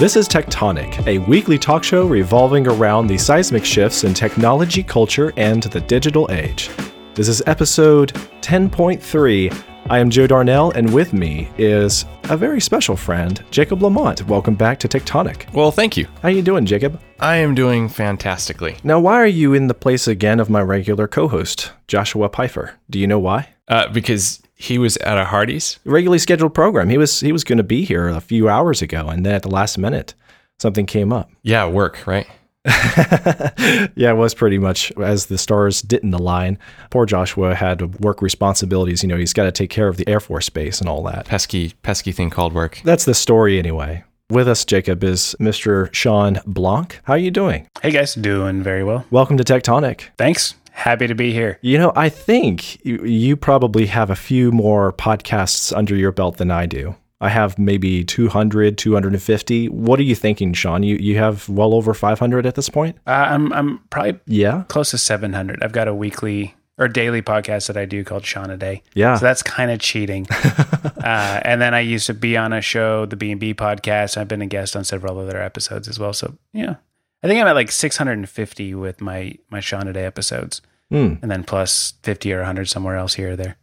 This is Tectonic, a weekly talk show revolving around the seismic shifts in technology, culture, and the digital age. This is episode 10.3. I am Joe Darnell, and with me is a very special friend, Jacob Lamont. Welcome back to Tectonic. Well, thank you. How you doing, Jacob? I am doing fantastically. Now, why are you in the place again of my regular co-host, Joshua Pfeiffer? Do you know why? Uh, because he was at a Hardee's. Regularly scheduled program. He was he was going to be here a few hours ago, and then at the last minute, something came up. Yeah, work, right? yeah, it was pretty much as the stars didn't align. Poor Joshua had work responsibilities. You know, he's got to take care of the Air Force Base and all that. Pesky, pesky thing called work. That's the story anyway. With us, Jacob, is Mr. Shawn Blanc. How are you doing? Hey guys, doing very well. Welcome to Tectonic. Thanks. Happy to be here. You know, I think you, you probably have a few more podcasts under your belt than I do. I have maybe 200, 250. What are you thinking, Shawn? You you have well over 500 at this point? Uh, I'm I'm probably Yeah. close to 700. I've got a weekly or daily podcast that I do called Shawn Today. Yeah. So that's kind of cheating. uh, and then I used to be on a show, the B and B podcast. I've been a guest on several other episodes as well. So yeah, I think I'm at like 650 with my my Shawn Today episodes, Hmm. and then plus 50 or 100 somewhere else here or there.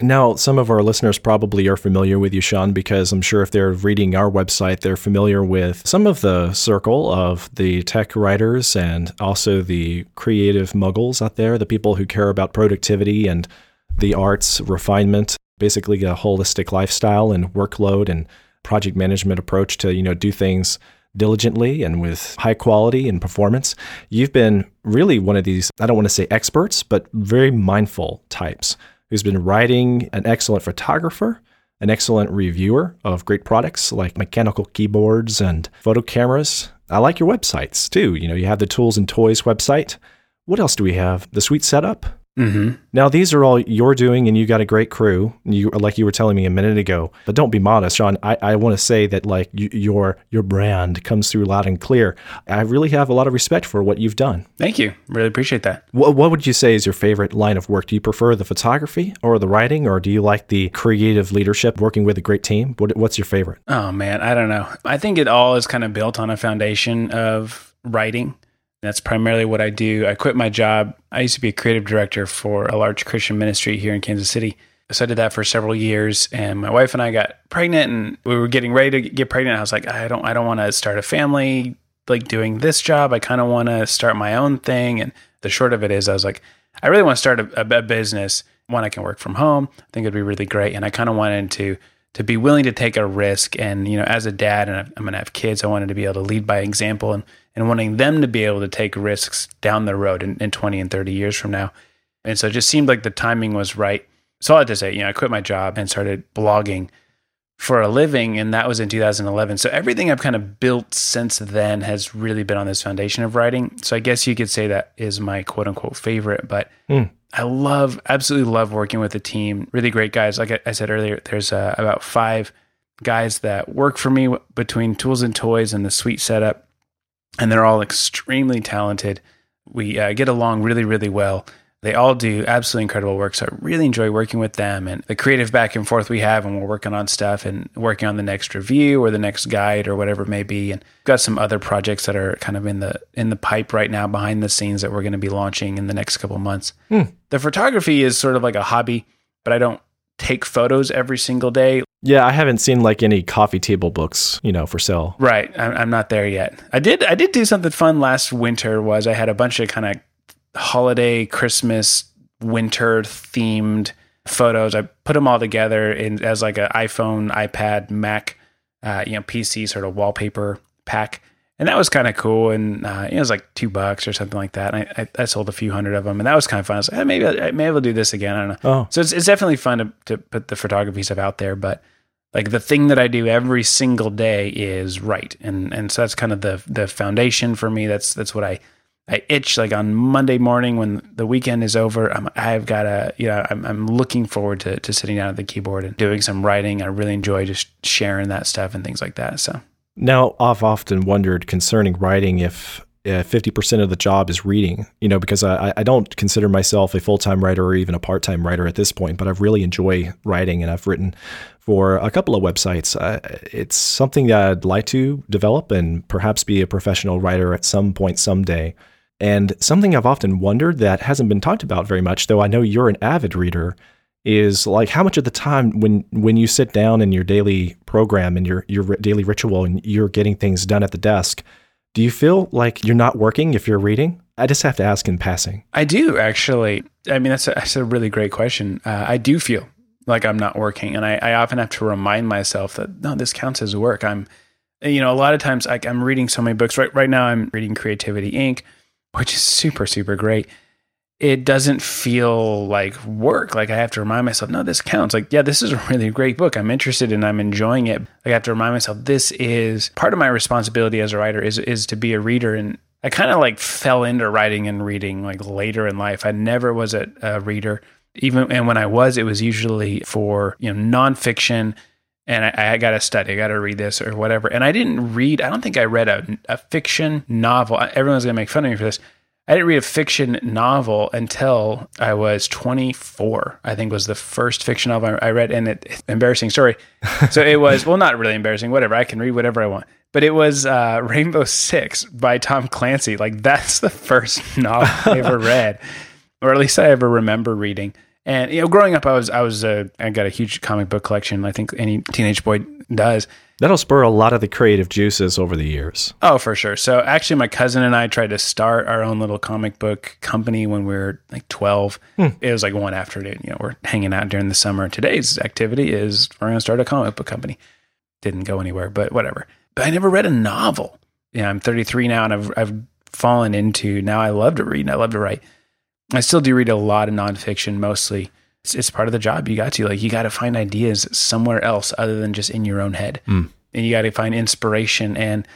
Now, some of our listeners probably are familiar with you, Shawn, because I'm sure if they're reading our website, they're familiar with some of the circle of the tech writers and also the creative muggles out there, the people who care about productivity and the arts, refinement, basically a holistic lifestyle and workload and project management approach to, you know, do things diligently and with high quality and performance. You've been really one of these, I don't want to say experts, but very mindful types who's been writing, an excellent photographer, an excellent reviewer of great products like mechanical keyboards and photo cameras. I like your websites too. You know, you have the Tools and Toys website. What else do we have? The Sweet Setup. Mm-hmm. Now these are all you're doing, and you got a great crew. You like you were telling me a minute ago. But don't be modest, Shawn. I, I want to say that like you, your your brand comes through loud and clear. I really have a lot of respect for what you've done. Thank you. Really appreciate that. What, what would you say is your favorite line of work? Do you prefer the photography or the writing, or do you like the creative leadership, working with a great team? What, what's your favorite? Oh man, I don't know. I think it all is kind of built on a foundation of writing. That's primarily what I do. I quit my job. I used to be a creative director for a large Christian ministry here in Kansas City. So I did that for several years and my wife and I got pregnant and we were getting ready to get pregnant. I was like, I don't I don't want to start a family like doing this job. I kind of want to start my own thing and the short of it is I was like, I really want to start a, a, business. One I can work from home. I think it'd be really great and I kind of wanted to to be willing to take a risk. And, you know, as a dad and I'm going to have kids, I wanted to be able to lead by example and, and wanting them to be able to take risks down the road in, in 20 and 30 years from now. And so it just seemed like the timing was right. So I had to say, you know, I quit my job and started blogging for a living. And that was in 2011. So everything I've kind of built since then has really been on this foundation of writing. So I guess you could say that is my quote unquote favorite, but Hmm. I love, absolutely love working with the team. Really great guys. Like I- I said earlier, there's uh, about five guys that work for me between tools and toys and the Sweet Setup, and they're all extremely talented. We uh, get along really, really well. They all do absolutely incredible work. So I really enjoy working with them and the creative back and forth we have when we're working on stuff and working on the next review or the next guide or whatever it may be. And we've got some other projects that are kind of in the in the pipe right now behind the scenes that we're going to be launching in the next couple of months. Hmm. The photography is sort of like a hobby, but I don't take photos every single day. Yeah, I haven't seen like any coffee table books, you know, for sale. Right. I'm, I'm not there yet. I did I did do something fun last winter was I had a bunch of kind of holiday, Christmas, winter themed photos. I put them all together in as like an iPhone, iPad, Mac, uh, you know, PC sort of wallpaper pack. And that was kind of cool. And uh, it was like two bucks or something like that. And I, I, I sold a few hundred of them. And that was kind of fun. I was like, eh, maybe, I, maybe I'll do this again. I don't know. Oh, So it's, it's definitely fun to, to put the photography stuff out there, but like the thing that I do every single day is write, and and so that's kind of the the foundation for me. That's that's what I I itch like on Monday morning when the weekend is over. I'm I've got a you know I'm I'm looking forward to to sitting down at the keyboard and doing some writing. I really enjoy just sharing that stuff and things like that. So Now, I've often wondered concerning writing if uh, 50% of the job is reading, you know, because I, I don't consider myself a full time writer or even a part time writer at this point, but I really enjoy writing and I've written for a couple of websites. Uh, it's something that I'd like to develop and perhaps be a professional writer at some point someday. And something I've often wondered that hasn't been talked about very much, though I know you're an avid reader, is like how much of the time when when you sit down in your daily program and your your daily ritual and you're getting things done at the desk, do you feel like you're not working if you're reading? I just have to ask in passing. I do actually. I mean, that's a, that's a really great question. Uh, I do feel like I'm not working, and I, I often have to remind myself that no, this counts as work. I'm, you know, a lot of times like I'm reading so many books. Right, right now I'm reading Creativity Inc., which is super, super great. It doesn't feel like work. Like I have to remind myself, no, this counts. Like, yeah, this is a really great book. I'm interested and I'm enjoying it. Like, I have to remind myself, this is part of my responsibility as a writer is is to be a reader and I kind of like fell into writing and reading like later in life. I never was a, a reader, even and when I was, it was usually for you know nonfiction, and I, I got to study, I got to read this or whatever. And I didn't read. I don't think I read a, a fiction novel. Everyone's gonna make fun of me for this. I didn't read a fiction novel until I was 24. I think was the first fiction novel I read, and it embarrassing story. So it was well, not really embarrassing. Whatever, I can read whatever I want but it was uh, Rainbow Six by Tom Clancy. Like that's the first novel I ever read, or at least I ever remember reading. And you know, growing up, I was I was uh, I got a huge comic book collection. I think any teenage boy does. That'll spur a lot of the creative juices over the years. Oh, for sure. So actually, my cousin and I tried to start our own little comic book company when we were like twelve. Hmm. It was like one afternoon. You know, we're hanging out during the summer. Today's activity is we're going to start a comic book company. Didn't go anywhere, but whatever but I never read a novel. Yeah, I'm 33 now, and I've I've fallen into now. I love to read and I love to write. I still do read a lot of nonfiction, mostly. It's, it's part of the job. You got to like you got to find ideas somewhere else other than just in your own head, mm. and you got to find inspiration and.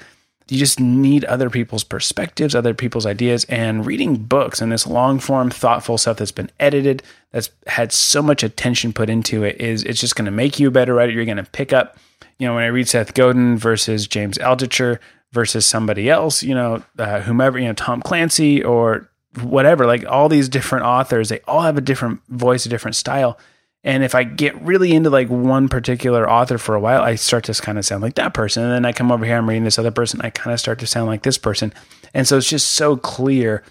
You just need other people's perspectives, other people's ideas, and reading books and this long form, thoughtful stuff that's been edited, that's had so much attention put into it. Is it's just going to make you a better writer. You're going to pick up you know, when I read Seth Godin versus James Altucher versus somebody else, you know, uh, whomever, you know, Tom Clancy or whatever, like all these different authors, they all have a different voice, a different style. And if I get really into like one particular author for a while, I start to kind of sound like that person. And then I come over here, I'm reading this other person, I kind of start to sound like this person. And so it's just so clear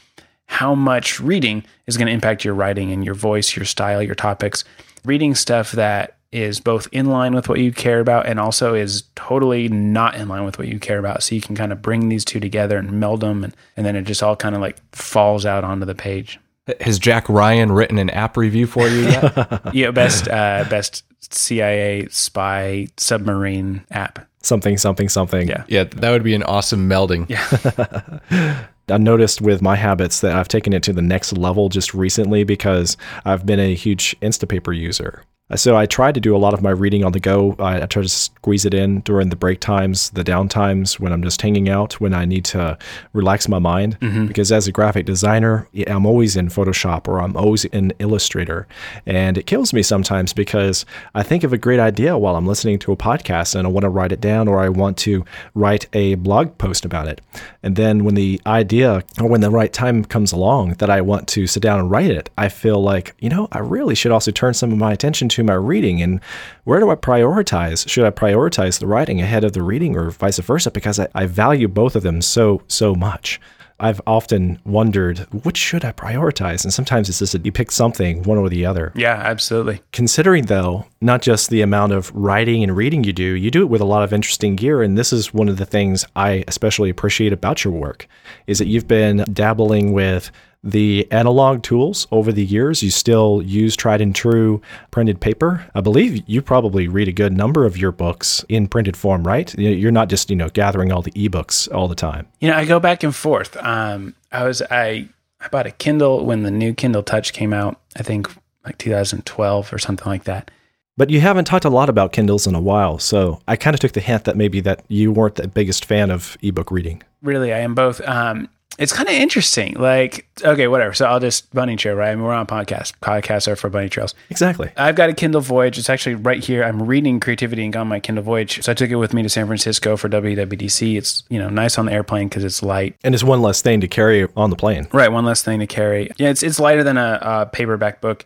how much reading is going to impact your writing and your voice, your style, your topics. Reading stuff that is both in line with what you care about and also is totally not in line with what you care about. So you can kind of bring these two together and meld them, and, and then it just all kind of like falls out onto the page. Has Jack Ryan written an app review for you yet? yeah, best uh, best CIA spy submarine app. Something, something, something. Yeah, yeah, that would be an awesome melding. Yeah. I noticed with my habits that I've taken it to the next level just recently because I've been a huge Instapaper user. So I try to do a lot of my reading on the go. I, I, try to squeeze it in during the break times, the down times when I'm just hanging out, when I need to relax my mind. Mm-hmm. Because as a graphic designer, I'm always in Photoshop or I'm always in Illustrator. And it kills me sometimes because I think of a great idea while I'm listening to a podcast and I want to write it down or I want to write a blog post about it. And then when the idea or when the right time comes along that I want to sit down and write it, I feel like, you know, I really should also turn some of my attention to to my reading and where do I prioritize? Should I prioritize the writing ahead of the reading or vice versa? Because I, I value both of them so, so much. I've often wondered which should I prioritize, and sometimes it's just that you pick something, one or the other. Yeah, absolutely. Considering though, not just the amount of writing and reading you do, you do it with a lot of interesting gear, and this is one of the things I especially appreciate about your work, is that you've been dabbling with the analog tools over the years. You still use tried and true printed paper. I believe you probably read a good number of your books in printed form, right? You're not just you know gathering all the ebooks all the time. You know, I go back and forth. Um, I was I I bought a Kindle when the new Kindle Touch came out. I think like 2012 or something like that. But you haven't talked a lot about Kindles in a while, so I kind of took the hint that maybe that you weren't the biggest fan of ebook reading. Really, I am both. Um, it's kind of interesting. Like, okay, whatever. So I'll just bunny trail, right? I mean, we're on podcast. Podcasts are for bunny trails. Exactly. I've got a Kindle Voyage. It's actually right here. I'm reading Creativity Inc. on my Kindle Voyage. So I took it with me to San Francisco for WWDC. It's, you know, nice on the airplane because it's light. And it's one less thing to carry on the plane. Right. One less thing to carry. Yeah. It's, it's lighter than a, a paperback book,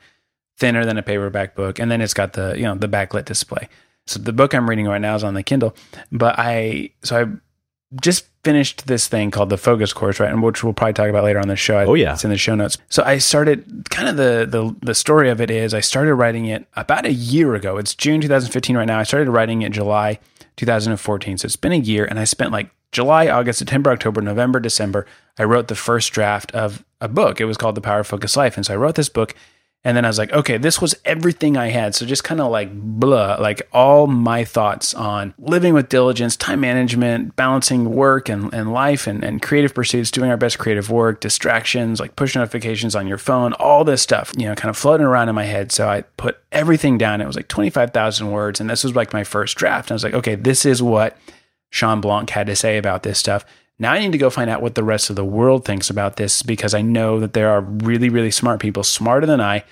thinner than a paperback book. And then it's got the, you know, the backlit display. So the book I'm reading right now is on the Kindle. But I, so I just finished this thing called the focus course right and which we'll probably talk about later on the show. Oh, yeah. it's in the show notes. So i started kind of the, the the story of it is i started writing it about a year ago. It's june 2015 right now. I started writing it july 2014 so it's been a year and i spent like july august september october november december i wrote the first draft of a book. It was called the power of focus life and so i wrote this book and then I was like, okay, this was everything I had. So just kind of like blah, like all my thoughts on living with diligence, time management, balancing work and, and life and, and creative pursuits, doing our best creative work, distractions, like push notifications on your phone, all this stuff, you know, kind of floating around in my head. So I put everything down. It was like 25,000 words. And this was like my first draft. And I was like, okay, this is what Shawn Blanc had to say about this stuff. Now I need to go find out what the rest of the world thinks about this because I know that there are really, really smart people, smarter than I,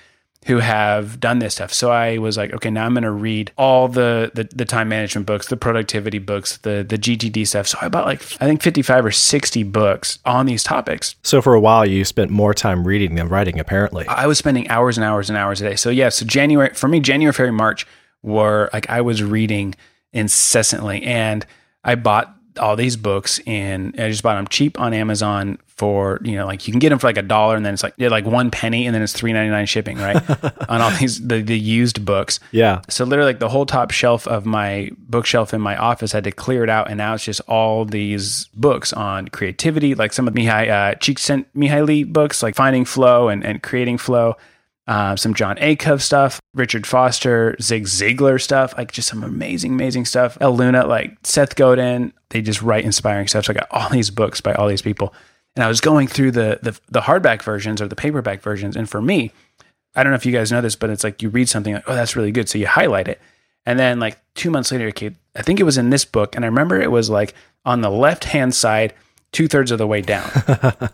who have done this stuff. So I was like, okay, now I'm going to read all the, the the time management books, the productivity books, the the GTD stuff. So I bought like I think 55 or 60 books on these topics. So for a while, you spent more time reading than writing, apparently. I was spending hours and hours and hours a day. So yeah, so January for me, January, February, March were like I was reading incessantly, and I bought all these books and I just bought them cheap on Amazon for you know like you can get them for like a dollar and then it's like yeah, like one penny and then it's three ninety nine shipping right on all these the, the used books. Yeah. So literally, like the whole top shelf of my bookshelf in my office had to clear it out, and now it's just all these books on creativity, like some of Mihai uh, Csikszentmihalyi books, like Finding Flow and, and Creating Flow. Uh, some Jon Acuff stuff, Richard Foster, Zig Ziglar stuff, like just some amazing, amazing stuff. Elle Luna, like Seth Godin, they just write inspiring stuff. So I got all these books by all these people, and I was going through the the, the hardback versions or the paperback versions, and for me, I don't know if you guys know this, but it's like you read something like, oh, that's really good. So you highlight it. And then like two months later, okay, I think it was in this book. And I remember it was like on the left hand side, two thirds of the way down.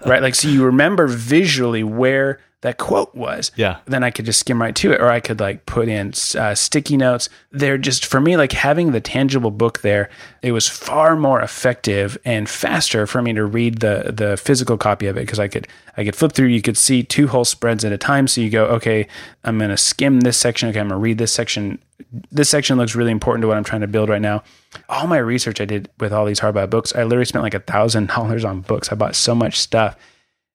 right. Like, so you remember visually where that quote was. Yeah. Then I could just skim right to it, or I could like put in uh, sticky notes. They're just for me, like having the tangible book there, it was far more effective and faster for me to read the the physical copy of it because I could I could flip through. You could see two whole spreads at a time. So you go, okay, I'm gonna skim this section. Okay, I'm gonna read this section. This section looks really important to what I'm trying to build right now. All my research I did with all these hardback books, I literally spent like a thousand dollars on books. I bought so much stuff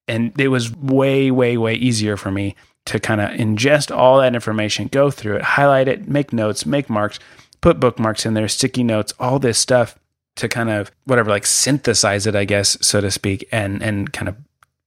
and it was way way way easier for me to kind of ingest all that information go through it highlight it make notes make marks put bookmarks in there sticky notes all this stuff to kind of whatever like synthesize it i guess so to speak and and kind of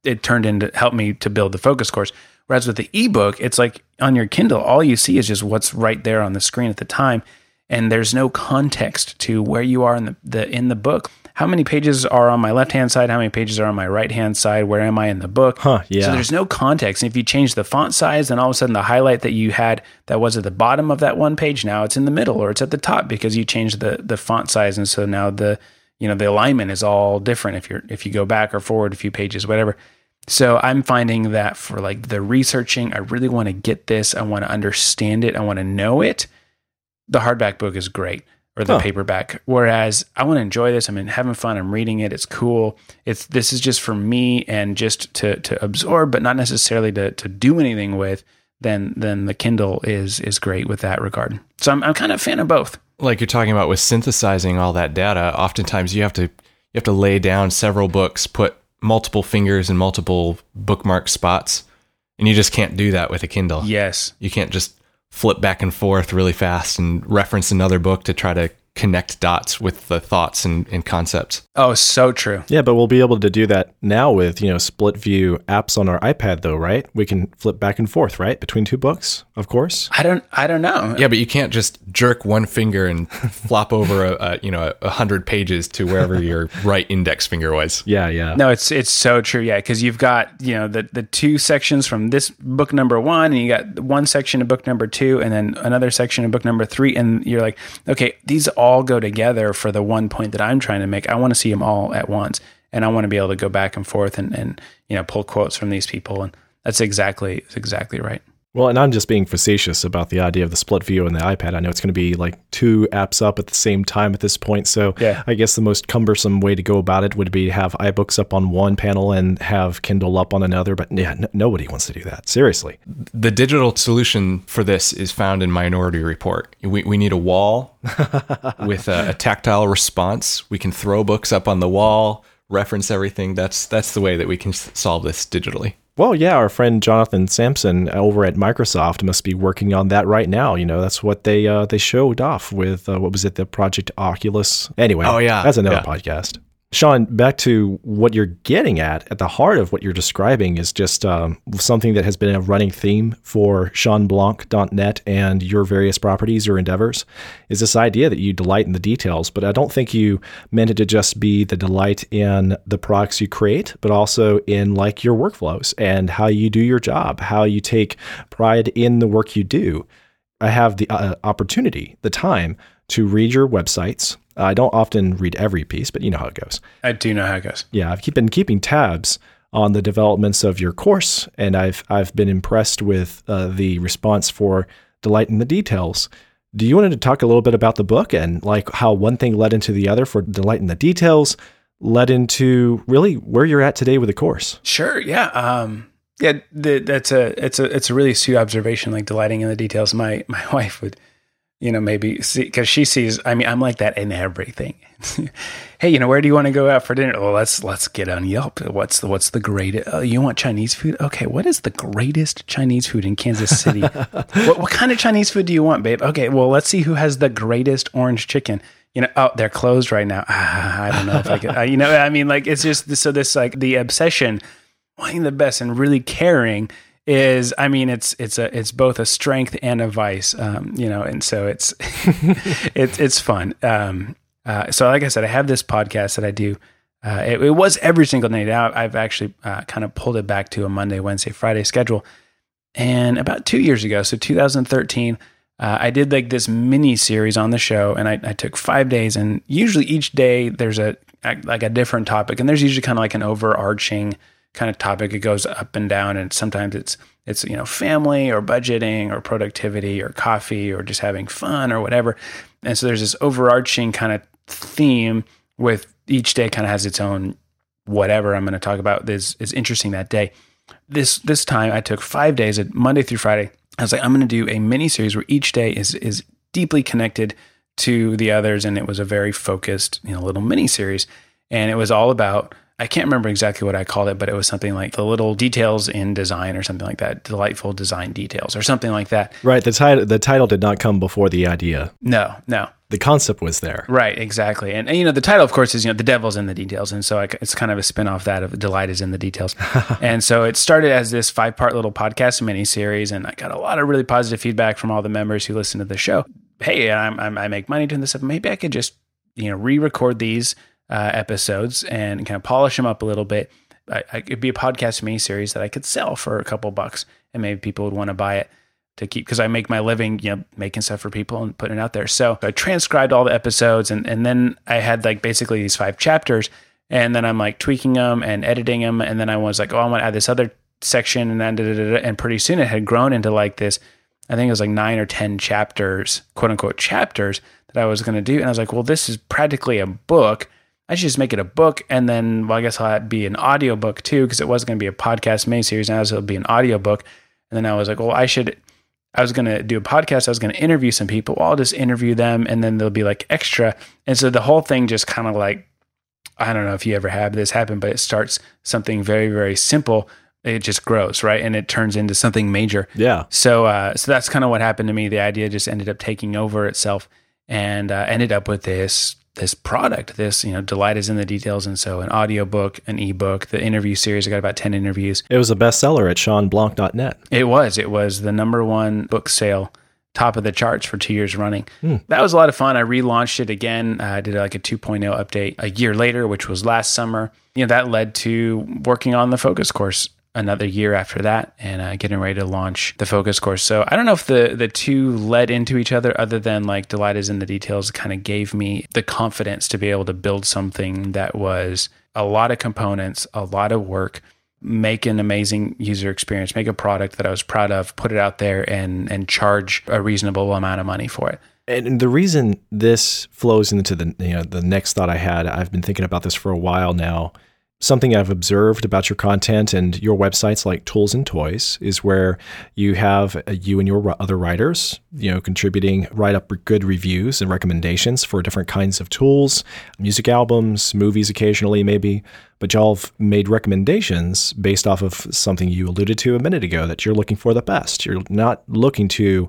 it turned into help me to build the focus course. Whereas with the ebook it's like on your kindle all you see is just what's right there on the screen at the time and there's no context to where you are in the, the in the book how many pages are on my left hand side, how many pages are on my right hand side, where am I in the book? Huh, yeah. So there's no context. And if you change the font size, then all of a sudden the highlight that you had that was at the bottom of that one page, now it's in the middle or it's at the top because you changed the the font size. And so now the you know the alignment is all different if you're if you go back or forward a few pages, whatever. So I'm finding that for like the researching, I really want to get this. I want to understand it. I want to know it. The hardback book is great or the Huh. paperback. Whereas I want to enjoy this. I'm having fun. I'm reading it. It's cool. It's this is just for me and just to to absorb, but not necessarily to to do anything with. Then then the Kindle is is great with that regard. So I'm I'm kind of a fan of both. like you're talking about with synthesizing all that data oftentimes you have to you have to lay down several books put multiple fingers in multiple bookmark spots and you just can't do that with a kindle Yes. you can't just flip back and forth really fast and reference another book to try to connect dots with the thoughts and, and concepts Oh, so true. Yeah, but we'll be able to do that now with, you know, split view apps on our iPad though, right? We can flip back and forth, right? Between two books, of course. I don't I don't know. yeah but you can't just jerk one finger and flop over a, a you know a hundred pages to wherever your right index finger was Yeah, yeah. No, it's it's so true. Yeah, because you've got you know the the two sections from this book number one, and you got one section of book number two, and then another section of book number three, and you're like, okay, these all go together for the one point that I'm trying to make. I want to see them all at once, and I want to be able to go back and forth and and you know pull quotes from these people, and that's exactly exactly right. Well, and I'm just being facetious about the idea of the split view and the iPad. I know it's going to be like two apps up at the same time at this point. So Yeah. I guess the most cumbersome way to go about it would be to have iBooks up on one panel and have Kindle up on another. But yeah, n- nobody wants to do that. Seriously. The digital solution for this is found in Minority Report. We, we need a wall with a, a tactile response. We can throw books up on the wall, reference everything. That's that's the way that we can s- solve this digitally. Well, yeah, our friend Jonathan Sampson over at Microsoft must be working on that right now. You know, that's what they uh, they showed off with uh, what was it, the Project Oculus. Anyway, Oh, yeah, that's another yeah. podcast. Shawn, back to what you're getting at. At the heart of what you're describing is just um, something that has been a running theme for ShawnBlanc.net and your various properties or endeavors. Is this idea that you delight in the details, but I don't think you meant it to just be the delight in the products you create, but also in like your workflows and how you do your job, how you take pride in the work you do. I have the uh, opportunity, the time to read your websites. I don't often read every piece, but you know how it goes. I do know how it goes. Yeah, I've been keeping tabs on the developments of your course, and I've I've been impressed with uh, the response for delight in the details. Do you want to talk a little bit about the book and like how one thing led into the other for delight in the details, led into really where you're at today with the course? Sure. Yeah. Um, yeah. The, that's a it's a it's a really astute observation. Like delighting in the details. My my wife would, you know, maybe see because she sees. I mean, I'm like that in everything. hey, you know, where do you want to go out for dinner? Well, let's let's get on Yelp. What's the what's the greatest? Oh, you want Chinese food? Okay, what is the greatest Chinese food in Kansas City? what, what kind of Chinese food do you want, babe? Okay, well, let's see who has the greatest orange chicken. You know, oh, they're closed right now. Ah, I don't know if I could. Uh, you know, I mean, like it's just so this like the obsession wanting the best and really caring is i mean it's it's a it's both a strength and a vice um you know and so it's it's it's fun um uh so like i said i have this podcast that i do uh it, it was every single day now i've actually uh, kind of pulled it back to a monday wednesday friday schedule and about two years ago so 2013 uh, I did like this mini series on the show, and I, I took five days. And usually each day there's a like a different topic, and there's usually kind of like an overarching kind of topic. It goes up and down, and sometimes it's it's you know family or budgeting or productivity or coffee or just having fun or whatever. And so there's this overarching kind of theme with each day kind of has its own whatever I'm going to talk about is is interesting that day. This this time I took five days, Monday through Friday. I was like, I'm going to do a mini series where each day is is deeply connected to the others, and it was a very focused, you know, little mini series, and it was all about. I can't remember exactly what I called it, but it was something like the little details in design or something like that, delightful design details or something like that. Right. The title the title did not come before the idea. No, no, The concept was there. Right, exactly. And, and, you know, the title, of course, is, you know, the devil's in the details. And so I, it's kind of a spin off that of delight is in the details. and so it started as this five part little podcast mini series. And I got a lot of really positive feedback from all the members who listen to the show. Hey, I'm, I'm, I make money doing this stuff. Maybe I could just, you know, re record these uh, episodes and kind of polish them up a little bit. I, I, it'd be a podcast mini series that I could sell for a couple bucks and maybe people would want to buy it to keep because I make my living, you know, making stuff for people and putting it out there. So I transcribed all the episodes and and then I had like basically these five chapters and then I'm like tweaking them and editing them and then I was like, oh, I want to add this other section and then da, da, da, and pretty soon it had grown into like this. I think it was like nine or ten chapters, quote unquote chapters that I was going to do, and I was like, well, this is practically a book. I should just make it a book, and then well, I guess I'll be an audio book too, because it was going to be a podcast mini series, now it'll be an audio book. And then I was like, well, I should I was going to do a podcast. I was going to interview some people. Well, I'll just interview them and then they'll be like extra. And so the whole thing just kind of like, I don't know if you ever have this happen, but it starts something very, very simple. It just grows, right? And it turns into something major. Yeah. So, uh, so that's kind of what happened to me. The idea just ended up taking over itself and uh, ended up with this this product this you know delight is in the details and so an audiobook an ebook the interview series i got about 10 interviews It was a bestseller at ShawnBlanc.net. it was. It was the number one book sale, top of the charts for two years running. Hmm. That was a lot of fun. I relaunched it again. I did like a 2.0 update a year later, which was last summer. You know, that led to working on the focus course another year after that and uh, getting ready to launch the focus course. So I don't know if the the two led into each other other than like delight is in the details kind of gave me the confidence to be able to build something that was a lot of components, a lot of work, make an amazing user experience, make a product that I was proud of, put it out there and and charge a reasonable amount of money for it. And the reason this flows into the you know the next thought I had, I've been thinking about this for a while now something I've observed about your content and your websites like Tools and Toys is where you have uh, you and your other writers, you know, contributing write up good reviews and recommendations for different kinds of tools, music albums, movies occasionally maybe, but y'all have made recommendations based off of something you alluded to a minute ago that you're looking for the best. You're not looking to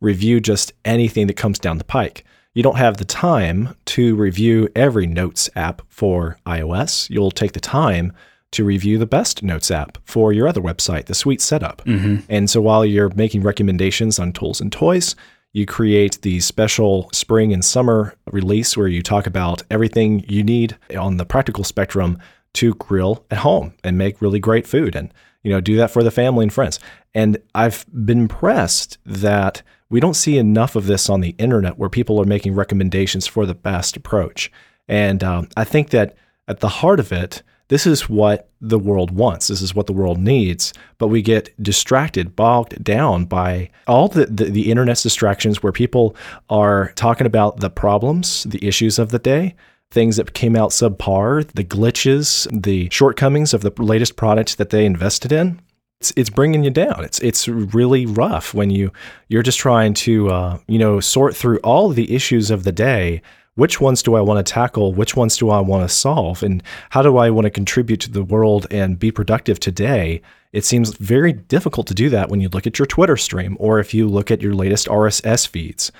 review just anything that comes down the pike you don't have the time to review every Notes app for iOS. You'll take the time to review the best Notes app for your other website, the Sweet Setup. Mm-hmm. And so while you're making recommendations on tools and toys, you create the special spring and summer release where you talk about everything you need on the practical spectrum to grill at home and make really great food and you know do that for the family and friends. And I've been impressed that we don't see enough of this on the internet where people are making recommendations for the best approach. And um, I think that at the heart of it, this is what the world wants. This is what the world needs. But we get distracted, bogged down by all the, the, the internet's distractions where people are talking about the problems, the issues of the day, things that came out subpar, the glitches, the shortcomings of the latest product that they invested in it's it's bringing you down. It's it's really rough when you you're just trying to uh, you know sort through all the issues of the day. Which ones do I want to tackle? Which ones do I want to solve? And how do I want to contribute to the world and be productive today? It seems very difficult to do that when you look at your Twitter stream or if you look at your latest RSS feeds.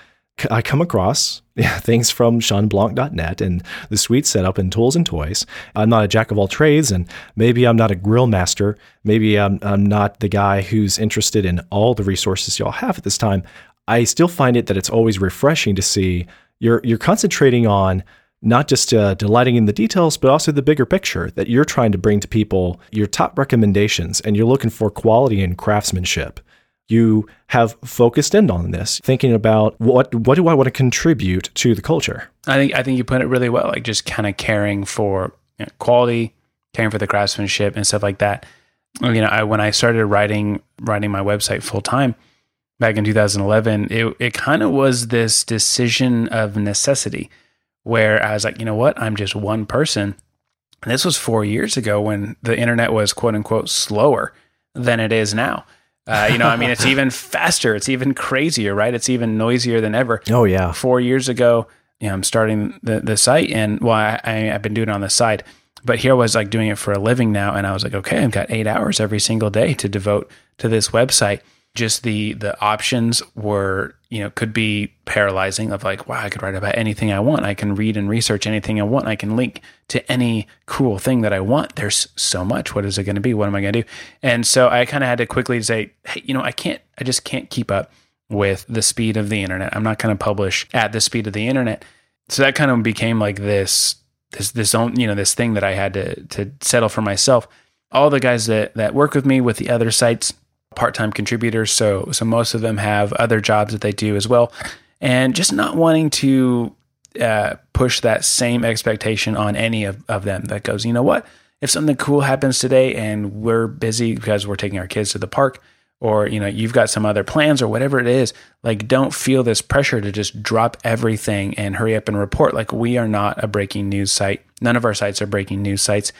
I come across things from ShawnBlanc.net and the Sweet Setup and tools and toys. I'm not a jack of all trades, and maybe I'm not a grill master. Maybe I'm, I'm not the guy who's interested in all the resources y'all have at this time. I still find it that it's always refreshing to see you're you're concentrating on not just uh, delighting in the details, but also the bigger picture that you're trying to bring to people your top recommendations, and you're looking for quality and craftsmanship you have focused in on this, thinking about what what do I want to contribute to the culture. I think I think you put it really well, like just kind of caring for you know, quality, caring for the craftsmanship and stuff like that. You know, I, when I started writing writing my website full time back in 2011, it it kind of was this decision of necessity, where I was like, you know what, I'm just one person. And this was four years ago when the internet was quote unquote slower than it is now. Uh, you know, I mean, it's even faster. It's even crazier, right? It's even noisier than ever. Oh yeah. Four years ago, you know, I'm starting the, the site, and well, I, I have been doing it on the side, but here I was like doing it for a living now, and I was like, okay, I've got eight hours every single day to devote to this website just the the options were you know could be paralyzing of like wow i could write about anything i want. I can read and research anything i want. I can link to any cool thing that i want. There's so much. What is it going to be? What am i going to do? And so i kind of had to quickly say hey you know i can't i just can't keep up with the speed of the internet. I'm not going to publish at the speed of the internet. So that kind of became like this this this own you know this thing that i had to to settle for myself. All the guys that that work with me with the other sites part-time contributors, so so most of them have other jobs that they do as well, and just not wanting to uh, push that same expectation on any of, of them that goes, you know what? If something cool happens today and we're busy because we're taking our kids to the park, or you know you've got some other plans or whatever it is like don't feel this pressure to just drop everything and hurry up and report. Like we are not a breaking news site. None of our sites are breaking news sites.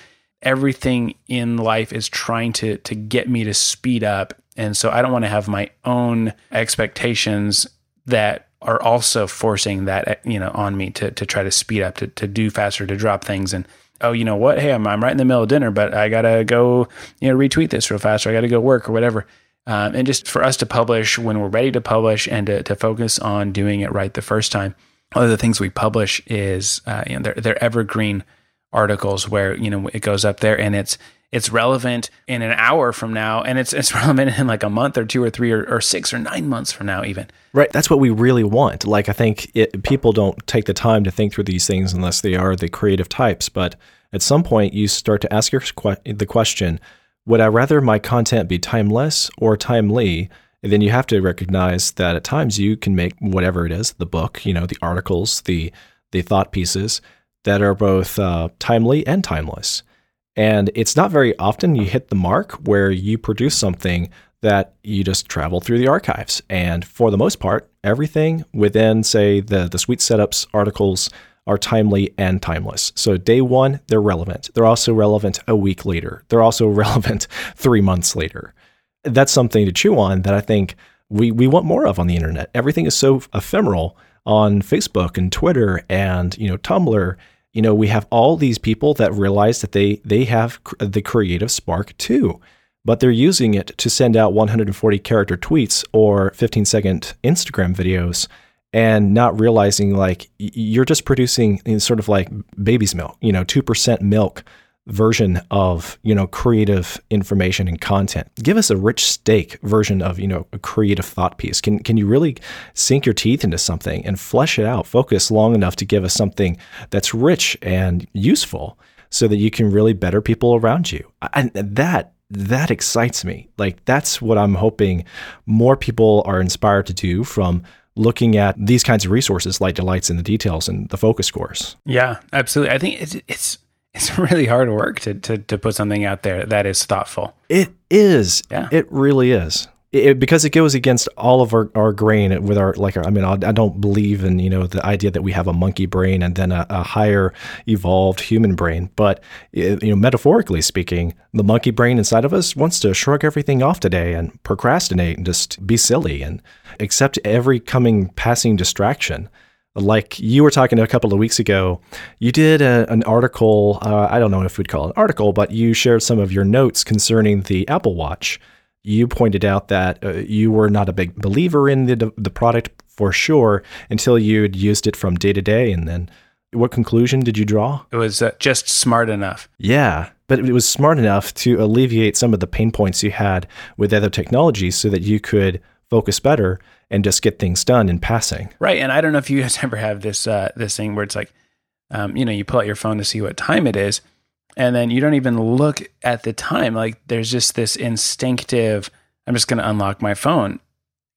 Everything in life is trying to to get me to speed up and so I don't want to have my own expectations that are also forcing that you know on me to to try to speed up to to do faster to drop things. And oh you know what? Hey I'm I'm right in the middle of dinner but I gotta go you know retweet this real fast or I gotta go work or whatever. Um, and just for us to publish when we're ready to publish and to, to focus on doing it right the first time one of the things we publish is uh, you know they're, they're evergreen articles where you know it goes up there and it's it's relevant in an hour from now and it's it's relevant in like a month or two or three or, or six or nine months from now even right that's what we really want like i think it, people don't take the time to think through these things unless they are the creative types but at some point you start to ask your the question Would I rather my content be timeless or timely? And then you have to recognize that at times you can make whatever it is, the book, you know, the articles, the the thought pieces that are both uh, timely and timeless. And it's not very often you hit the mark where you produce something that you just travel through the archives. And for the most part, everything within, say, the, the Sweet Setups articles are timely and timeless. So day one, they're relevant. They're also relevant a week later. They're also relevant three months later. That's something to chew on that I think we, we want more of on the internet. Everything is so ephemeral on Facebook and Twitter and you know Tumblr. You know, we have all these people that realize that they they have the creative spark too but they're using it to send out 140 character tweets or 15 second Instagram videos and not realizing like you're just producing sort of like baby's milk, you know, 2% milk version of, you know, creative information and content. Give us a rich steak version of, you know, a creative thought piece. Can can you really sink your teeth into something and flesh it out, focus long enough to give us something that's rich and useful so that you can really better people around you? And that that excites me. Like that's what I'm hoping more people are inspired to do from looking at these kinds of resources like delights in the details and the focus course. Yeah, absolutely. I think it's it's it's really hard work to to to put something out there that is thoughtful. It is. Yeah. It really is it, because it goes against all of our, our grain with our like I mean I, I don't believe in you know the idea that we have a monkey brain and then a, a higher evolved human brain but you know metaphorically speaking the monkey brain inside of us wants to shrug everything off today and procrastinate and just be silly and accept every coming passing distraction like you were talking a couple of weeks ago, you did a, an article. Uh, I don't know if we'd call it an article, but you shared some of your notes concerning the Apple Watch you pointed out that uh, you were not a big believer in the the product for sure until you'd used it from day to day, and then what conclusion did you draw? It was uh, just smart enough. Yeah, but it was smart enough to alleviate some of the pain points you had with other technologies, so that you could focus better and just get things done in passing. Right, and I don't know if you guys ever have this uh, this thing where it's like, um, you know, you pull out your phone to see what time it is and then you don't even look at the time. Like there's just this instinctive i'm just going to unlock my phone.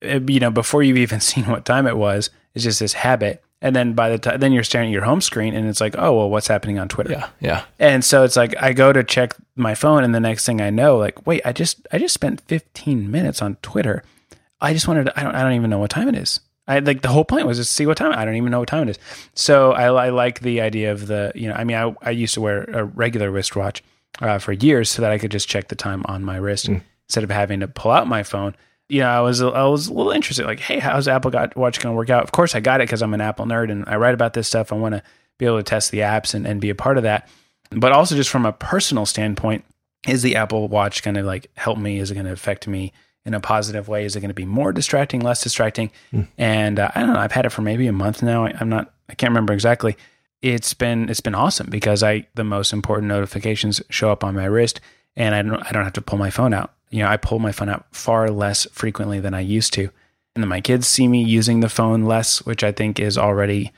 It, you know before you've even seen what time it was it's just this habit and then by the time then you're staring at your home screen and it's like oh well what's happening on twitter? Yeah yeah. And so it's like i go to check my phone and the next thing i know like wait i just i just spent 15 minutes on twitter i just wanted to, i don't i don't even know what time it is I like the whole point was to see what time. I don't even know what time it is. So I, I like the idea of the you know. I mean, I, I used to wear a regular wristwatch uh, for years so that I could just check the time on my wrist mm. instead of having to pull out my phone. You know, I was I was a little interested. Like, hey, how's Apple Watch going to work out? Of course, I got it because I'm an Apple nerd and I write about this stuff. I want to be able to test the apps and, and be a part of that. But also, just from a personal standpoint, is the Apple Watch going to like help me? Is it going to affect me? In a positive way? Is it going to be more distracting, less distracting? Mm. And uh, I don't know. I've had it for maybe a month now. I, I'm not. I can't remember exactly. It's been it's been awesome because I the most important notifications show up on my wrist, and I don't I don't have to pull my phone out. You know, I pull my phone out far less frequently than I used to, and then my kids see me using the phone less, which I think is already.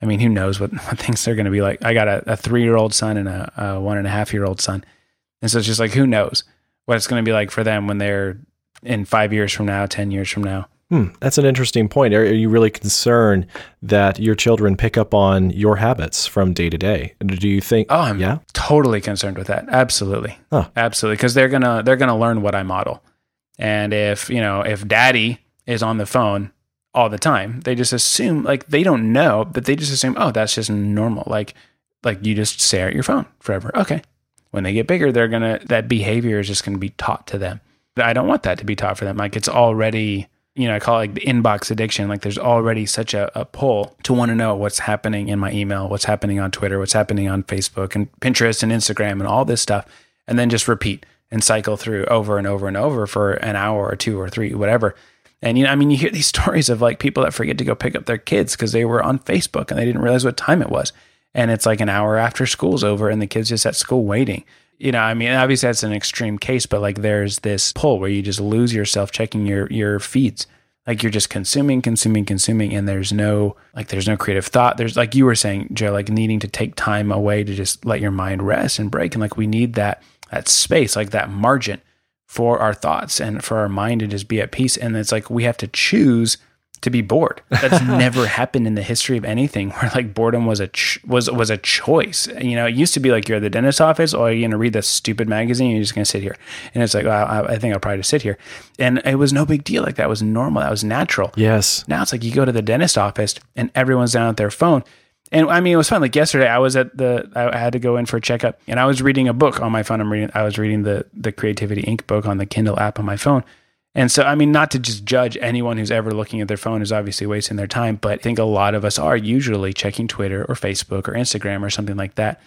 I mean, who knows what, what things they're going to be like? I got a, a three year old son and a, a one and a half year old son, and so it's just like who knows what it's going to be like for them when they're in five years from now, 10 years from now. Hmm, that's an interesting point. Are, are, you really concerned that your children pick up on your habits from day to day? Do you think? Oh, I'm yeah? totally concerned with that. Absolutely, huh. absolutely, because they're gonna they're gonna learn what I model, and if you know if Daddy is on the phone all the time, they just assume like they don't know, but they just assume oh that's just normal. Like like you just stare at your phone forever. Okay, when they get bigger, they're gonna that behavior is just gonna be taught to them. I don't want that to be taught for them. Like it's already, you know, I call it like the inbox addiction. Like there's already such a, a pull to want to know what's happening in my email, what's happening on Twitter, what's happening on Facebook and Pinterest and Instagram and all this stuff. And then just repeat and cycle through over and over and over for an hour or two or three, whatever. And you know, I mean, you hear these stories of like people that forget to go pick up their kids because they were on Facebook and they didn't realize what time it was. And it's like an hour after school's over and the kids just at school waiting you know, I mean, obviously that's an extreme case, but like there's this pull where you just lose yourself checking your your feeds. Like you're just consuming, consuming, consuming, and there's no like there's no creative thought. There's like you were saying, Joe, like needing to take time away to just let your mind rest and break. And like we need that that space, like that margin for our thoughts and for our mind to just be at peace. And it's like we have to choose to be bored. That's never happened in the history of anything where like boredom was a ch- was was a choice. You know, it used to be like you're at the dentist office, or you're gonna read this stupid magazine, you're just gonna sit here, and it's like well, I, I think I'll probably just sit here, and it was no big deal. Like that was normal, that was natural. Yes. Now it's like you go to the dentist office and everyone's down at their phone. And I mean, it was fun. Like yesterday, I was at the, I had to go in for a checkup, and I was reading a book on my phone. I'm reading, I was reading the the Creativity Inc. book on the Kindle app on my phone, and so, I mean, not to just judge anyone who's ever looking at their phone is obviously wasting their time, but I think a lot of us are usually checking Twitter or Facebook or Instagram or something like that.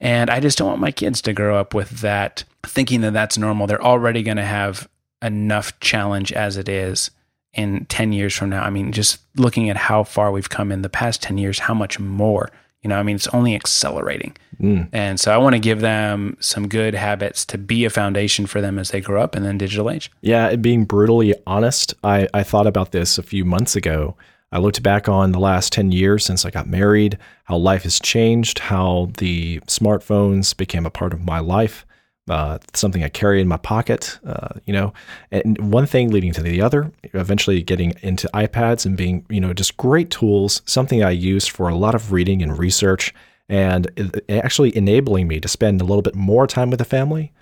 And I just don't want my kids to grow up with that thinking that that's normal. They're already going to have enough challenge as it is in 10 years from now. I mean, just looking at how far we've come in the past 10 years, how much more you know, I mean, it's only accelerating. Mm. And so I want to give them some good habits to be a foundation for them as they grow up in the digital age. Yeah, being brutally honest, I, I thought about this a few months ago. I looked back on the last 10 years since I got married, how life has changed, how the smartphones became a part of my life uh, something I carry in my pocket, uh, you know, and one thing leading to the other, eventually getting into iPads and being, you know, just great tools, something I use for a lot of reading and research and actually enabling me to spend a little bit more time with the family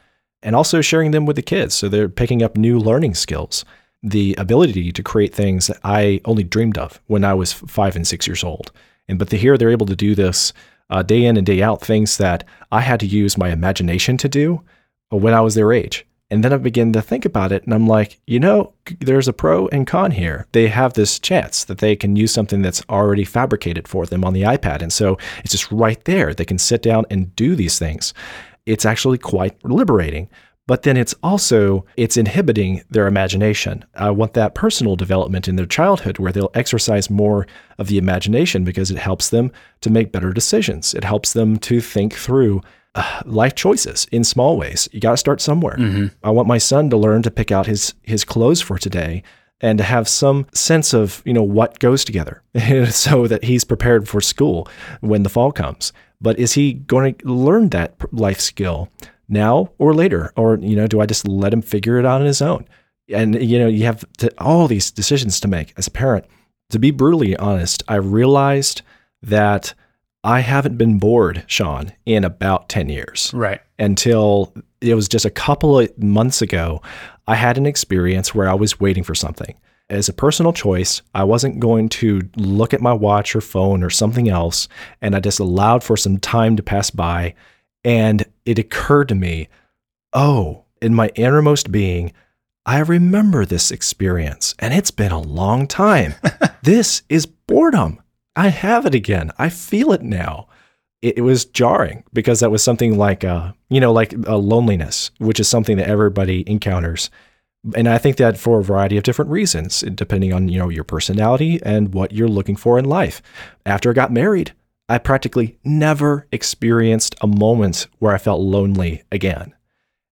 and also sharing them with the kids. So they're picking up new learning skills, the ability to create things that I only dreamed of when I was five and six years old. And but to hear they're able to do this uh, day in and day out, things that I had to use my imagination to do when I was their age. And then I begin to think about it, and I'm like, you know, there's a pro and con here. They have this chance that they can use something that's already fabricated for them on the iPad. And so it's just right there. They can sit down and do these things. It's actually quite liberating. But then it's also it's inhibiting their imagination. I want that personal development in their childhood where they'll exercise more of the imagination because it helps them to make better decisions. It helps them to think through uh, life choices in small ways. You got to start somewhere. Mm-hmm. I want my son to learn to pick out his his clothes for today and to have some sense of you know what goes together so that he's prepared for school when the fall comes but is he going to learn that life skill now or later or you know do i just let him figure it out on his own and you know you have to, all these decisions to make as a parent to be brutally honest i realized that I haven't been bored, Shawn, in about 10 years. Right. Until it was just a couple of months ago, I had an experience where I was waiting for something. As a personal choice, I wasn't going to look at my watch or phone or something else, and I just allowed for some time to pass by. And it occurred to me, oh, in my innermost being, I remember this experience, and it's been a long time. this is boredom. I have it again. I feel it now. It, it was jarring because that was something like, uh, you know, like a loneliness, which is something that everybody encounters. And I think that for a variety of different reasons, depending on, you know, your personality and what you're looking for in life. After I got married, I practically never experienced a moment where I felt lonely again.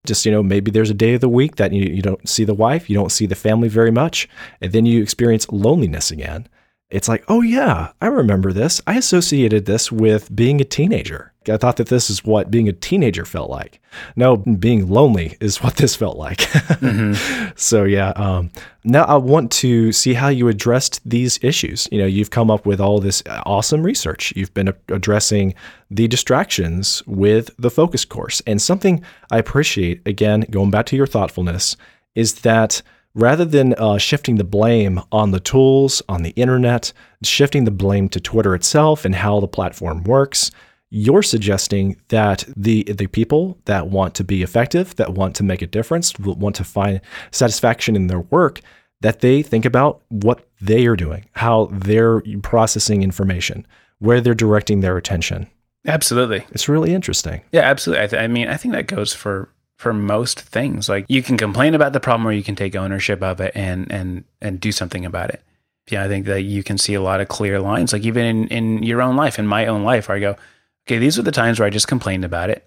Just, you know, maybe there's a day of the week that you, you don't see the wife, you don't see the family very much, and then you experience loneliness again it's like, oh yeah, I remember this. I associated this with being a teenager. I thought that this is what being a teenager felt like. No, being lonely is what this felt like. mm-hmm. So yeah, um, now I want to see how you addressed these issues. You know, you've come up with all this awesome research. You've been addressing the distractions with the focus course, and something I appreciate. Again, going back to your thoughtfulness, is that rather than uh, shifting the blame on the tools, on the internet, shifting the blame to Twitter itself and how the platform works, you're suggesting that the the people that want to be effective, that want to make a difference, want to find satisfaction in their work, that they think about what they are doing, how they're processing information, where they're directing their attention. Absolutely. It's really interesting. Yeah, absolutely. I, th- I mean, I think that goes for for most things. Like you can complain about the problem or you can take ownership of it and and and do something about it. Yeah, I think that you can see a lot of clear lines. Like even in in your own life, in my own life, where I go, okay, these are the times where I just complained about it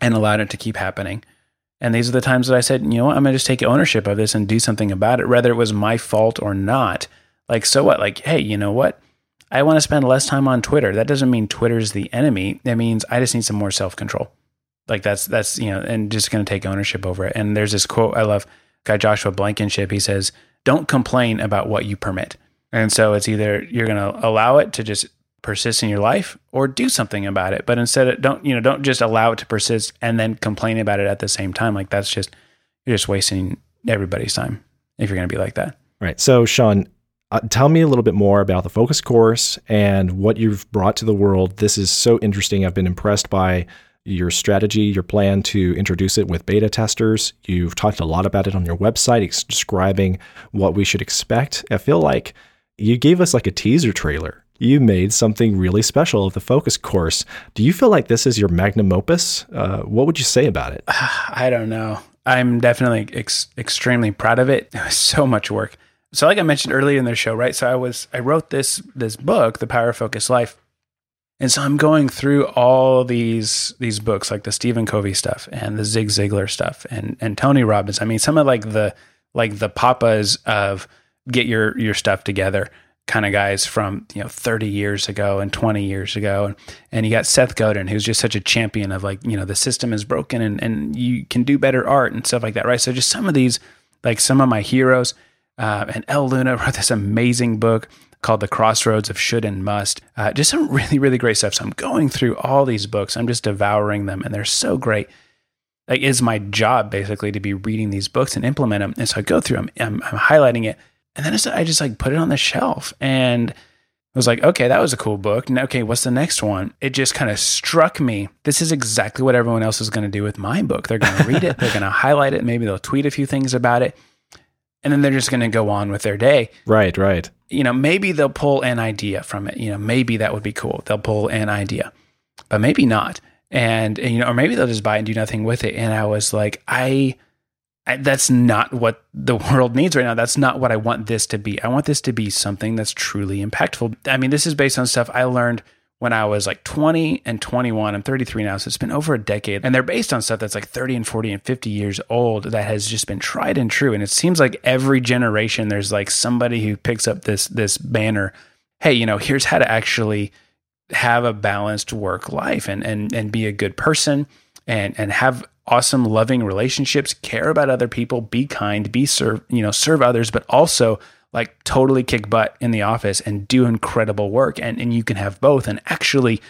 and allowed it to keep happening. And these are the times that I said, you know what, I'm gonna just take ownership of this and do something about it, whether it was my fault or not. Like, so what? Like, hey, you know what? I want to spend less time on Twitter. That doesn't mean Twitter's the enemy. That means I just need some more self control. Like that's that's you know, and just going to take ownership over it. And there's this quote I love, guy Joshua Blankenship. He says, "Don't complain about what you permit." And so it's either you're going to allow it to just persist in your life or do something about it. But instead don't, you know, don't just allow it to persist and then complain about it at the same time. Like that's just, you're just wasting everybody's time if you're going to be like that. Right. So, Shawn, uh, tell me a little bit more about the focus course and what you've brought to the world. This is so interesting. I've been impressed by your strategy, your plan to introduce it with beta testers. You've talked a lot about it on your website, describing what we should expect. I feel like you gave us like a teaser trailer. You made something really special of the focus course. Do you feel like this is your magnum opus? Uh, what would you say about it? I don't know. I'm definitely ex- extremely proud of it. It was so much work. So, like I mentioned earlier in the show, right? So I was I wrote this this book, The Power of Focus Life, and so I'm going through all these these books, like the Stephen Covey stuff and the Zig Ziglar stuff and and Tony Robbins. I mean, some of like the like the papas of get your your stuff together kind of guys from you know 30 years ago and 20 years ago and, and you got seth godin who's just such a champion of like you know the system is broken and, and you can do better art and stuff like that right so just some of these like some of my heroes uh, and Elle Luna wrote this amazing book called The Crossroads of Should and Must. Uh, just some really, really great stuff. So I'm going through all these books. I'm just devouring them, and they're so great. Like, it's my job basically to be reading these books and implement them. And so I go through them, I'm, I'm highlighting it, and then I just like put it on the shelf and I was like, okay, that was a cool book. And okay, what's the next one? It just kind of struck me. This is exactly what everyone else is going to do with my book. They're going to read it, they're going to highlight it, maybe they'll tweet a few things about it, and then they're just going to go on with their day. Right, right. You know, maybe they'll pull an idea from it. You know, maybe that would be cool. They'll pull an idea, but maybe not. And, and you know, or maybe they'll just buy it and do nothing with it. And I was like, I that's not what the world needs right now. That's not what I want this to be. I want this to be something that's truly impactful. I mean, this is based on stuff I learned when I was like 20 and 21. I'm 33 now, so it's been over a decade. And they're based on stuff that's like 30 and 40 and 50 years old that has just been tried and true. And it seems like every generation there's like somebody who picks up this this banner, hey, you know, here's how to actually have a balanced work life and and and be a good person and and have awesome loving relationships care about other people be kind be serve you know serve others but also like totally kick butt in the office and do incredible work. And and you can have both. And actually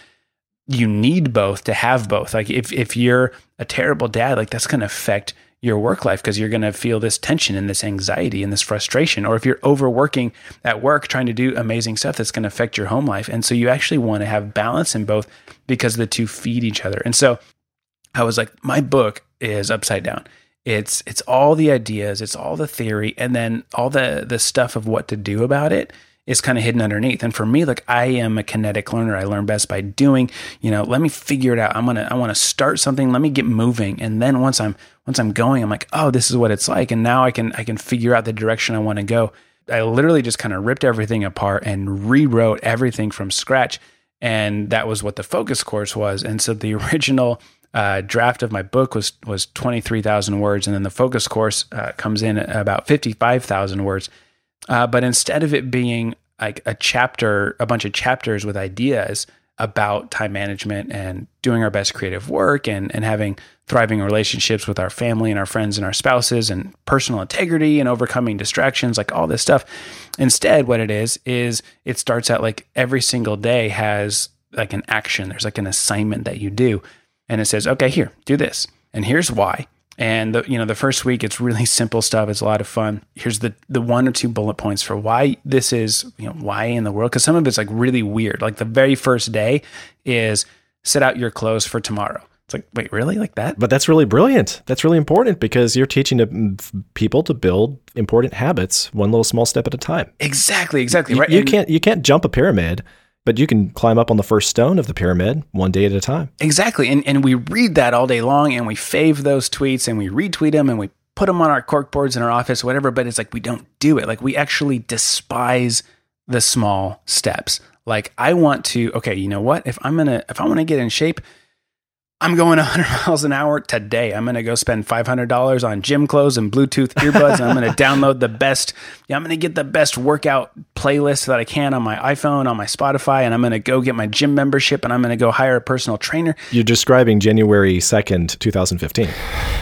you need both to have both. Like if if you're a terrible dad like that's going to affect your work life because you're going to feel this tension and this anxiety and this frustration. Or if you're overworking at work trying to do amazing stuff that's going to affect your home life. And so you actually want to have balance in both because the two feed each other. And so I was like, my book is upside down. It's it's all the ideas, it's all the theory, and then all the the stuff of what to do about it is kind of hidden underneath. And for me, like I am a kinetic learner. I learn best by doing. You know, let me figure it out. I'm gonna I want to start something. Let me get moving, and then once I'm once I'm going, I'm like, oh, this is what it's like, and now I can I can figure out the direction I want to go. I literally just kind of ripped everything apart and rewrote everything from scratch. And that was what the focus course was. And so the original uh, draft of my book was was 23,000 words, and then the focus course uh, comes in about 55,000 words. Uh, but instead of it being like a chapter, a bunch of chapters with ideas about time management and doing our best creative work and, and having thriving relationships with our family and our friends and our spouses and personal integrity and overcoming distractions, like all this stuff. Instead, what it is, is it starts out like every single day has like an action. There's like an assignment that you do and it says, okay, here, do this. And here's why. And the, you know, the first week it's really simple stuff. It's a lot of fun. Here's the the one or two bullet points for why this is, you know, why in the world? Because some of it's like really weird. Like the very first day is set out your clothes for tomorrow. It's like, wait, really? Like that? But that's really brilliant. That's really important because you're teaching mm, people to build important habits one little small step at a time. Exactly, exactly. Right. You, you can't you can't jump a pyramid but you can climb up on the first stone of the pyramid one day at a time. Exactly. And, and we read that all day long and we fave those tweets and we retweet them and we put them on our cork boards in our office, whatever. But it's like we don't do it. Like we actually despise the small steps. Like I want to, okay, you know what? If I'm going to, if I want to get in shape, I'm going 100 miles an hour today. I'm going to go spend $500 on gym clothes and Bluetooth earbuds. and I'm going to download the best, yeah, I'm going to get the best workout playlist that I can on my iPhone, on my Spotify, and I'm going to go get my gym membership and I'm going to go hire a personal trainer. You're describing January 2nd, 2015.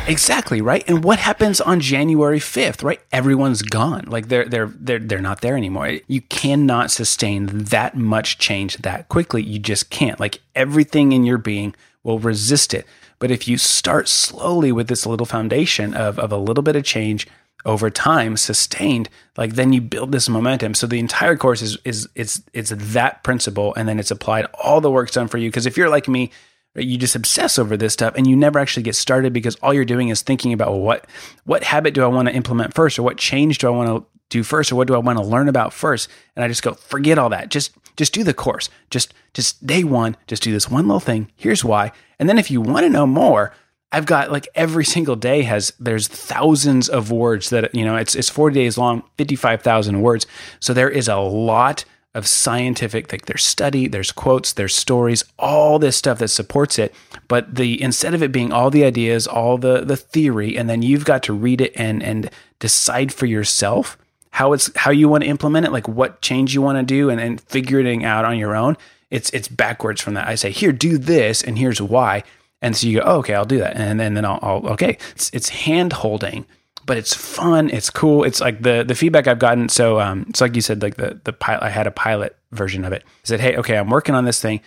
Exactly, right? And what happens on January 5th, right? Everyone's gone. Like they're they're they're they're not there anymore. You cannot sustain that much change that quickly. You just can't. Like everything in your being will resist it. But if you start slowly with this little foundation of, of a little bit of change over time, sustained, like then you build this momentum. So the entire course is is it's it's that principle, and then it's applied. All the work's done for you. Because if you're like me, you just obsess over this stuff and you never actually get started because all you're doing is thinking about well, what what habit do I want to implement first or what change do I want to do first or what do I want to learn about first and I just go forget all that just just do the course. Just just day one, just do this one little thing. Here's why. And then if you want to know more, I've got like every single day has there's thousands of words that you know it's it's 40 days long, 55,000 words. So there is a lot of scientific like there's study, there's quotes, there's stories, all this stuff that supports it. But the instead of it being all the ideas, all the the theory and then you've got to read it and and decide for yourself how it's how you want to implement it, like what change you want to do, and, and figuring out on your own. It's it's backwards from that. I say here, do this, and here's why. And so you go, oh, okay, I'll do that, and then then I'll, I'll okay. It's it's hand holding, but it's fun. It's cool. It's like the the feedback I've gotten. So um, it's like you said, like the the pilot. I had a pilot version of it. I said, hey, okay, I'm working on this thing.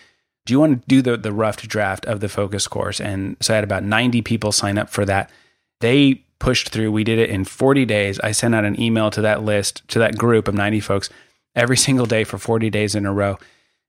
Do you want to do the the rough draft of the focus course? And so I had about 90 people sign up for that. They pushed through. We did it in 40 days. I sent out an email to that list, to that group of 90 folks every single day for 40 days in a row.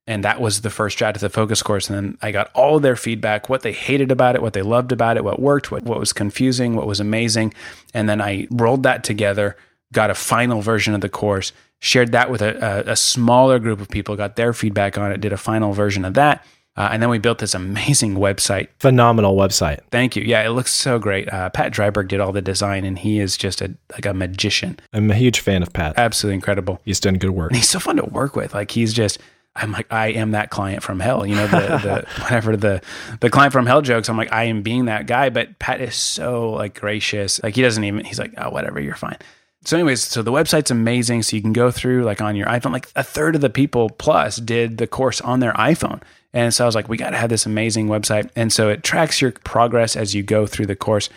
And that was the first draft of the focus course. And then I got all their feedback, what they hated about it, what they loved about it, what worked, what, what was confusing, what was amazing. And then I rolled that together, got a final version of the course, shared that with a, a, a smaller group of people, got their feedback on it, did a final version of that uh, and then we built this amazing website. Phenomenal website. Thank you. Yeah, it looks so great. Uh, Pat Dryburgh did all the design, and he is just a like a magician. I'm a huge fan of Pat. Absolutely incredible. He's done good work. And he's so fun to work with. Like he's just. I'm like I am that client from hell, you know the the whatever the the client from hell jokes. I'm like I am being that guy, but Pat is so like gracious. Like he doesn't even. He's like oh whatever, you're fine so anyways so the website's amazing so you can go through like on your iphone like a third of the people plus did the course on their iphone and so I was like, we got to have this amazing website. And so it tracks your progress as you go through the course.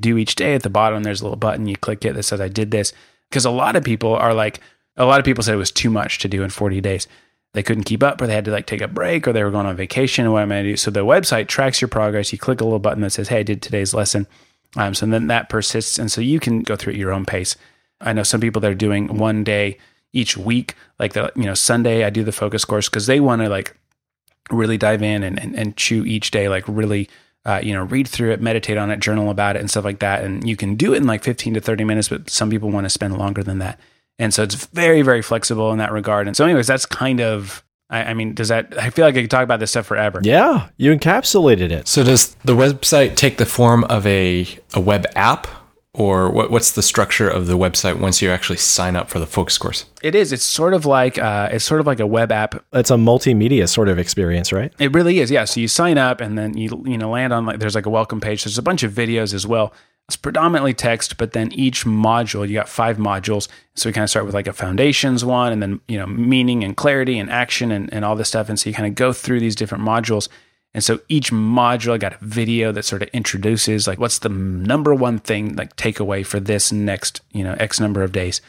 Do each day at the bottom, there's a little button. You click it that says, I did this. Because a lot of people are like, a lot of people said it was too much to do in 40 days. They couldn't keep up, or they had to like take a break, or they were going on vacation, what am I going to do? So the website tracks your progress. You click a little button that says, Hey, I did today's lesson. Um, so then that persists. And so you can go through at your own pace. I know some people that are doing one day each week, like the, you know, Sunday, I do the focus course because they want to like really dive in and, and, and chew each day, like really, uh, you know, read through it, meditate on it, journal about it, and stuff like that. And you can do it in like 15 to 30 minutes, but some people want to spend longer than that. And so it's very, very flexible in that regard. And so, anyways, that's kind of I, I mean, does that? I feel like I could talk about this stuff forever. Yeah, you encapsulated it. So does the website take the form of a a web app? Or what, what's the structure of the website once you actually sign up for the focus course? It is. It's sort of like uh, it's sort of like a web app. It's a multimedia sort of experience right? It really is yeah. So you sign up and then you you know land on like there's like a welcome page. There's a bunch of videos as well. It's predominantly text but then each module you got five modules. So we kind of start with like a foundations one and then you know meaning and clarity and action and, and all this stuff. And so you kind of go through these different modules and so each module I got a video that sort of introduces like what's the number one thing like takeaway for this next, you know, X number of days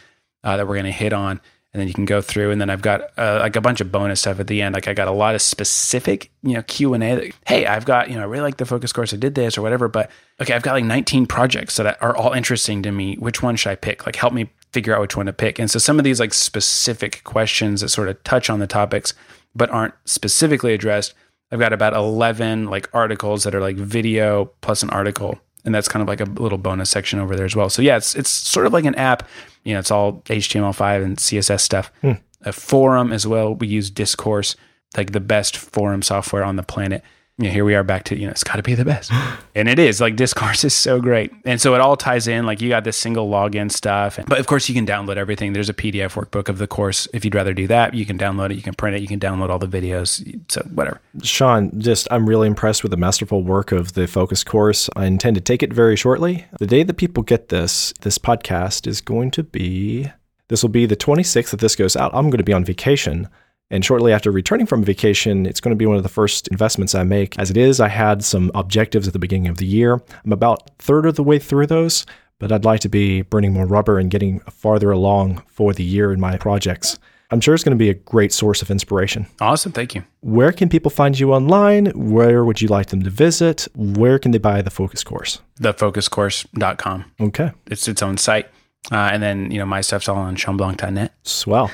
uh, that we're going to hit on. And then you can go through and then I've got uh, like a bunch of bonus stuff at the end. Like I got a lot of specific, you know, Q and A. Hey, I've got, you know, I really like the focus course. I did this or whatever, but okay, I've got like 19 projects that are all interesting to me. Which one should I pick? Like help me figure out which one to pick. And so some of these like specific questions that sort of touch on the topics, but aren't specifically addressed I've got about 11 like articles that are like video plus an article. And that's kind of like a little bonus section over there as well. So yeah, it's it's sort of like an app. You know, it's all HTML5 and CSS stuff. Hmm. A forum as well. We use Discourse, like the best forum software on the planet. Yeah, here we are back to, you know, it's got to be the best. and it is. Like Discourse is so great. And so it all ties in. Like you got this single login stuff. But of course, you can download everything. There's a PDF workbook of the course. If you'd rather do that, you can download it. You can print it. You can download all the videos. So whatever. Shawn, just I'm really impressed with the masterful work of the Focus course. I intend to take it very shortly. The day that people get this, this podcast is going to be. This will be the 26th that this goes out. I'm going to be on vacation. And shortly after returning from vacation, it's going to be one of the first investments I make. As it is, I had some objectives at the beginning of the year. I'm about third of the way through those, but I'd like to be burning more rubber and getting farther along for the year in my projects. I'm sure it's going to be a great source of inspiration. Awesome. Thank you. Where can people find you online? Where would you like them to visit? Where can they buy the Focus course? Thefocuscourse.com. Okay. It's its own site. Uh, and then, you know, my stuff's all on shawnblanc.net. Swell.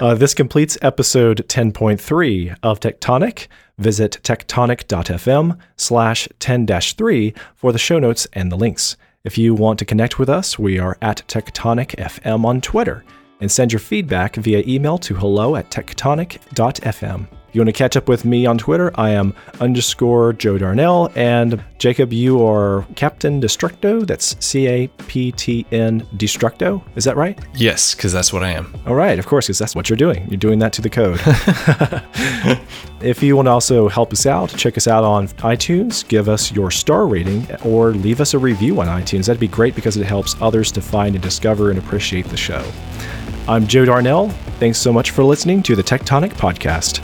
uh, this completes episode 10.3 of Tectonic. Visit tectonic.fm slash 10-3 for the show notes and the links. If you want to connect with us, we are at TectonicFM on Twitter and send your feedback via email to hello at tectonic.fm. You want to catch up with me on Twitter, I am underscore Joe Darnell. And Jacob, you are Captain Destructo. That's C A P T N Destructo. Is that right? Yes, because that's what I am. All right, of course, because that's what you're doing. You're doing that to the code. if you want to also help us out, check us out on iTunes, give us your star rating, or leave us a review on iTunes. That'd be great because it helps others to find and discover and appreciate the show. I'm Joe Darnell. Thanks so much for listening to the Tectonic Podcast.